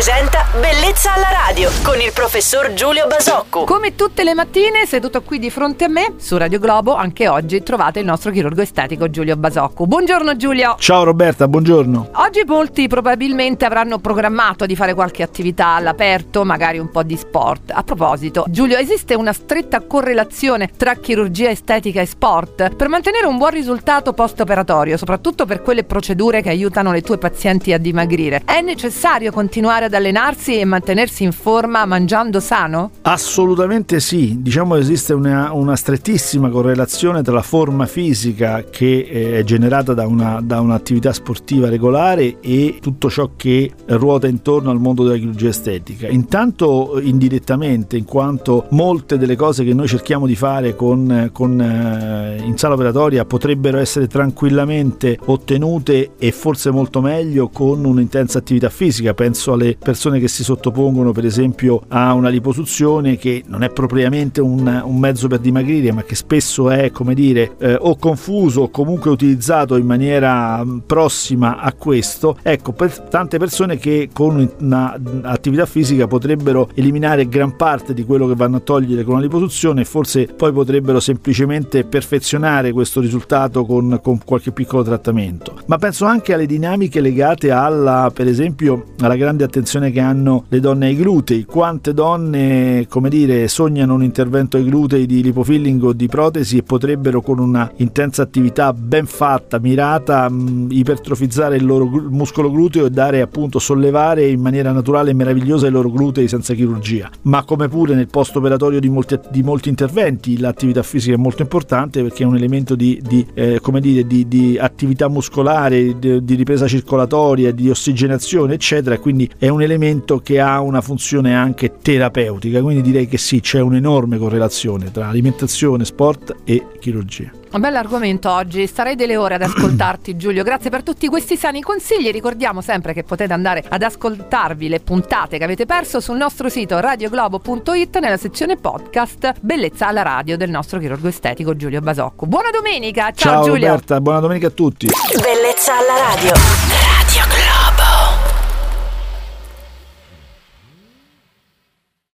presenta Bellezza alla radio con il professor Giulio Basocco. Come tutte le mattine, seduto qui di fronte a me, su Radio Globo, anche oggi trovate il nostro chirurgo estetico Giulio Basocco. Buongiorno Giulio. Ciao Roberta, buongiorno. Oggi molti probabilmente avranno programmato di fare qualche attività all'aperto, magari un po' di sport. A proposito, Giulio, esiste una stretta correlazione tra chirurgia estetica e sport? Per mantenere un buon risultato post-operatorio, soprattutto per quelle procedure che aiutano le tue pazienti a dimagrire, è necessario continuare ad allenarsi e mantenersi in forma mangiando sano? Assolutamente sì, diciamo esiste una, una strettissima correlazione tra la forma fisica che eh, è generata da, una, da un'attività sportiva regolare e tutto ciò che ruota intorno al mondo della chirurgia estetica. Intanto indirettamente, in quanto molte delle cose che noi cerchiamo di fare con, con, eh, in sala operatoria potrebbero essere tranquillamente ottenute e forse molto meglio con un'intensa attività fisica. Penso alle persone che si sottopongono per esempio a una liposuzione che non è propriamente un, un mezzo per dimagrire ma che spesso è come dire eh, o confuso o comunque utilizzato in maniera mm, prossima a questo. Ecco, per tante persone che con un'attività fisica potrebbero eliminare gran parte di quello che vanno a togliere con la liposuzione e forse poi potrebbero semplicemente perfezionare questo risultato con, con qualche piccolo trattamento. Ma penso anche alle dinamiche legate alla, per esempio, alla grande attenzione che hanno le donne ai glutei. Quante donne, come dire, sognano un intervento ai glutei di lipofilling o di protesi e potrebbero con una intensa attività ben fatta, mirata, mh, ipertrofizzare il loro muscolo gluteo e dare appunto sollevare in maniera naturale e meravigliosa i loro glutei senza chirurgia. Ma come pure nel post operatorio di molti, di molti interventi l'attività fisica è molto importante perché è un elemento di, di, eh, dire, di, attività muscolare, di ripresa circolatoria, di ossigenazione, eccetera. Quindi è un elemento che ha una funzione anche terapeutica. Quindi direi che sì, c'è un'enorme correlazione tra alimentazione, sport e chirurgia. Un bell'argomento oggi, starei delle ore ad ascoltarti Giulio, grazie per tutti questi sani consigli, ricordiamo sempre che potete andare ad ascoltarvi le puntate che avete perso sul nostro sito radioglobo.it nella sezione podcast Bellezza alla radio del nostro chirurgo estetico Giulio Basocco. Buona domenica, ciao, ciao Giulio! Roberta, buona domenica a tutti! Bellezza alla radio.